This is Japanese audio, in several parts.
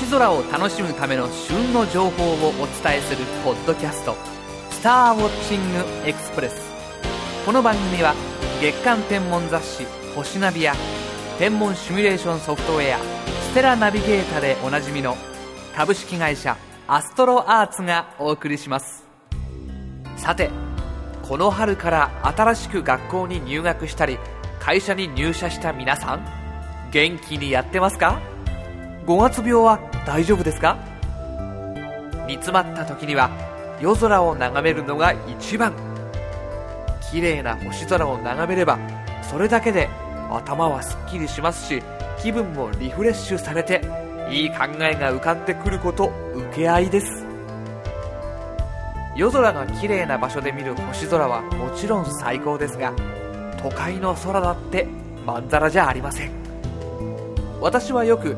星空を楽しむための旬の情報をお伝えするポッドキャスト「スターウォッチングエクスプレス」この番組は月間天文雑誌「星ナビ」や天文シミュレーションソフトウェア「ステラナビゲータ」でおなじみの株式会社アストロアーツがお送りします。さてこの春から新しく学校に入学したり会社に入社した皆さん元気にやってますか？5月病は大丈夫ですか？煮詰まった時には夜空を眺めるのが一番。綺麗な星空を眺めればそれだけで頭はすっきりしますし気分もリフレッシュされていい考えが浮かんでくること受け合いです。夜空が綺麗な場所で見る星空はもちろん最高ですが都会の空だってまんざらじゃありません。私はよく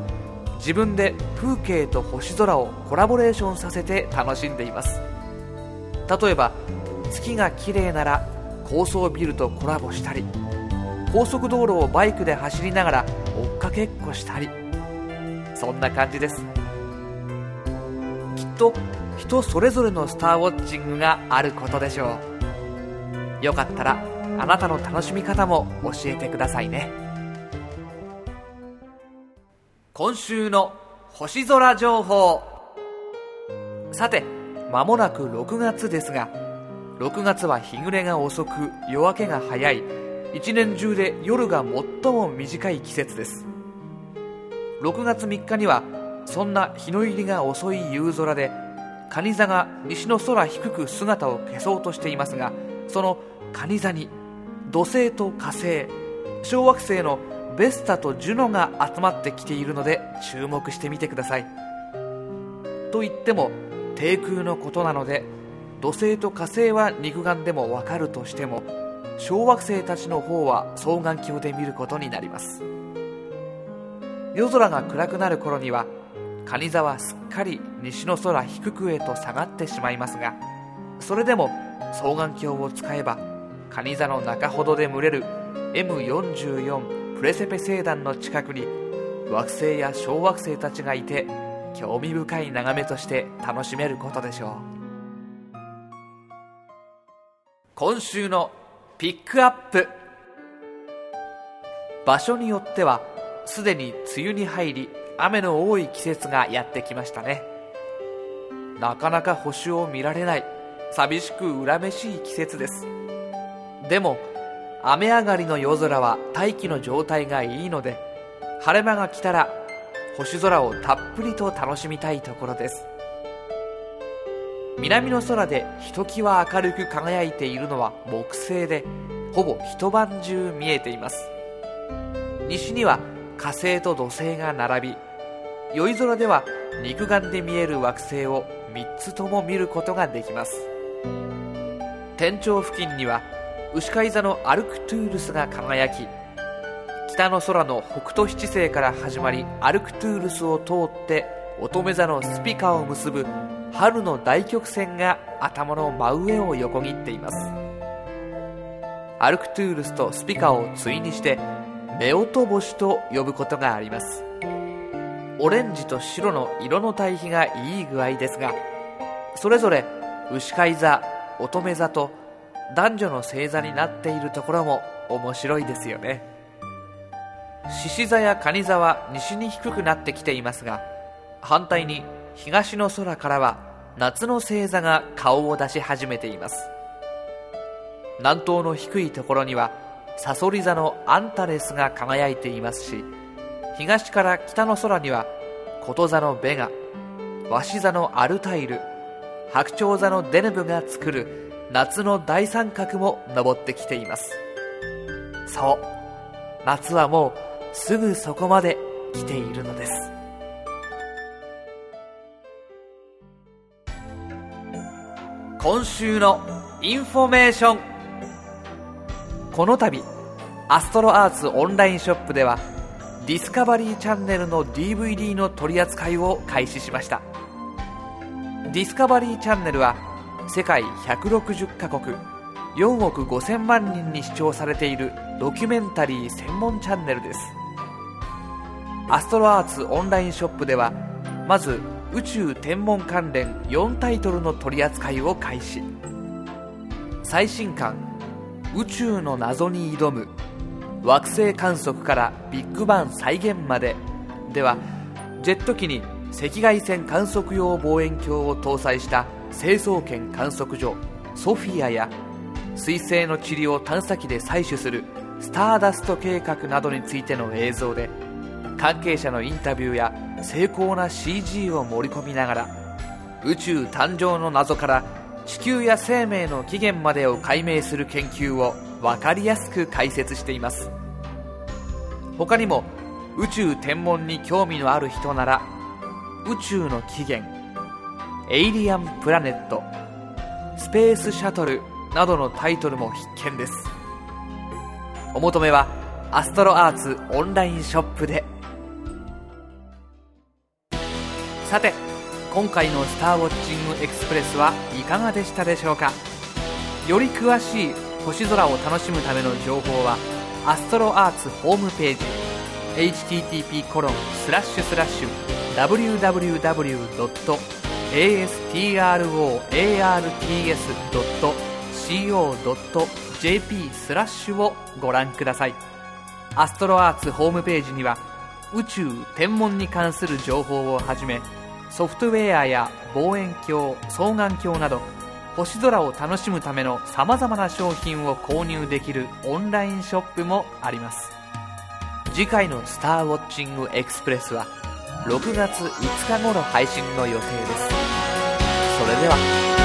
自分で風景と星空をコラボレーションさせて楽しんでいます。例えば月が綺麗なら高層ビルとコラボしたり高速道路をバイクで走りながら追っかけっこしたり。そんな感じです。きっと人それぞれのスターウォッチングがあることでしょう。よかったらあなたの楽しみ方も教えてくださいね。今週の星空情報。さて間もなく6月ですが6月は日暮れが遅く夜明けが早い。一年中で夜が最も短い季節です。6月3日にはそんな日の入りが遅い夕空で蟹座が西の空低く姿を消そうとしていますがその蟹座に土星と火星小惑星のベスタとジュノが集まってきているので注目してみてください。と言っても低空のことなので土星と火星は肉眼でもわかるとしても小惑星たちの方は双眼鏡で見ることになります。夜空が暗くなる頃には蟹座はすっかり西の空低くへと下がってしまいますがそれでも双眼鏡を使えば蟹座の中ほどで群れる M44 プレセペ星団の近くに惑星や小惑星たちがいて興味深い眺めとして楽しめることでしょう。今週のピックアップ。場所によってはすでに梅雨に入り雨の多い季節がやってきましたね。なかなか星を見られない寂しく恨めしい季節です。でも雨上がりの夜空は大気の状態がいいので晴れ間が来たら星空をたっぷりと楽しみたいところです。南の空でひときわ明るく輝いているのは木星でほぼ一晩中見えています。西には火星と土星が並び宵空では肉眼で見える惑星を3つとも見ることができます。天頂付近には牛飼座のアルクトゥールスが輝き北の空の北斗七星から始まりアルクトゥールスを通って乙女座のスピカを結ぶ春の大曲線が頭の真上を横切っています。アルクトゥールスとスピカを対にして夫婦星と呼ぶことがあります。オレンジと白の色の対比がいい具合ですがそれぞれ牛飼座乙女座と男女の星座になっているところも面白いですよね。獅子座や蟹座は西に低くなってきていますが反対に東の空からは夏の星座が顔を出し始めています。南東の低いところにはサソリ座のアンタレスが輝いていますし東から北の空にはこと座のベガ鷲座のアルタイル白鳥座のデネブが作る夏の大三角も登ってきています。そう。夏はもうすぐそこまで来ているのです。今週のインフォメーション。この度アストロアーツオンラインショップではディスカバリーチャンネルの DVD の取り扱いを開始しました。ディスカバリーチャンネルは世界160カ国4億5000万人に視聴されているドキュメンタリー専門チャンネルです。アストロアーツオンラインショップではまず宇宙天文関連4タイトルの取り扱いを開始。最新刊「宇宙の謎に挑む惑星観測からビッグバン再現まで」ではジェット機に赤外線観測用望遠鏡を搭載した成層圏観測所ソフィアや彗星の塵を探査機で採取するスターダスト計画などについての映像で関係者のインタビューや精巧な CG を盛り込みながら宇宙誕生の謎から地球や生命の起源までを解明する研究を分かりやすく解説しています。他にも宇宙天文に興味のある人なら宇宙の起源エイリアンプラネットスペースシャトルなどのタイトルも必見です。お求めはアストロアーツオンラインショップで。さて今回の「スターウォッチングエクスプレス」はいかがでしたでしょうか？より詳しい星空を楽しむための情報はアストロアーツホームページ http astroarts.co.jp スラッシュをご覧ください。アストロアーツホームページには宇宙天文に関する情報をはじめソフトウェアや望遠鏡双眼鏡など星空を楽しむためのさまざまな商品を購入できるオンラインショップもあります。次回の「スターウォッチングエクスプレス」は6月5日頃配信の予定です。それでは